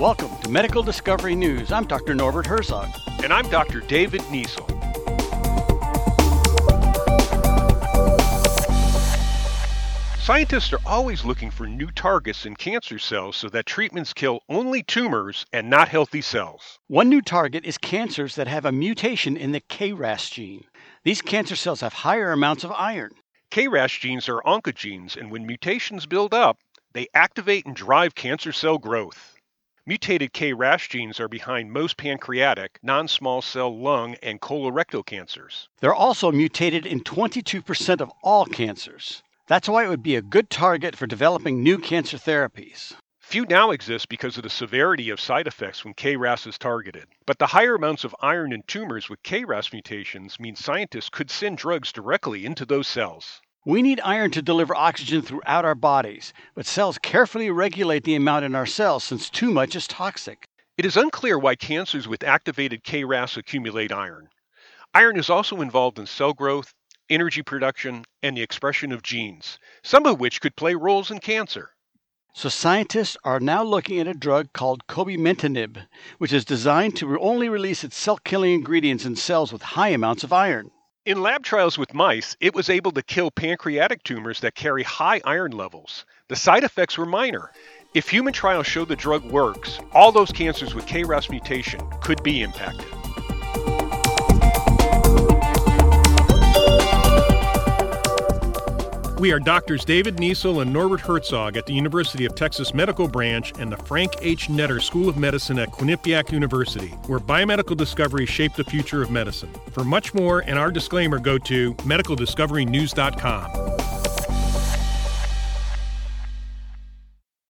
Welcome to Medical Discovery News. I'm Dr. Norbert Herzog. And I'm Dr. David Niesel. Scientists are always looking for new targets in cancer cells so that treatments kill only tumors and not healthy cells. One new target is cancers that have a mutation in the KRAS gene. These cancer cells have higher amounts of iron. KRAS genes are oncogenes, and when mutations build up, they activate and drive cancer cell growth. Mutated KRAS genes are behind most pancreatic, non small cell lung, and colorectal cancers. They're also mutated in 22% of all cancers. That's why it would be a good target for developing new cancer therapies. Few now exist because of the severity of side effects when KRAS is targeted. But the higher amounts of iron in tumors with KRAS mutations mean scientists could send drugs directly into those cells. We need iron to deliver oxygen throughout our bodies, but cells carefully regulate the amount in our cells since too much is toxic. It is unclear why cancers with activated KRAS accumulate iron. Iron is also involved in cell growth energy production, and the expression of genes, some of which could play roles in cancer. So, scientists are now looking at a drug called cobimetinib, which is designed to only release its cell killing ingredients in cells with high amounts of iron. In lab trials with mice, it was able to kill pancreatic tumors that carry high iron levels. The side effects were minor. If human trials show the drug works, all those cancers with KRAS mutation could be impacted. We are doctors David Niesel and Norbert Herzog at the University of Texas Medical Branch and the Frank H. Netter School of Medicine at Quinnipiac University, where biomedical discoveries shape the future of medicine. For much more and our disclaimer, go to medicaldiscoverynews.com.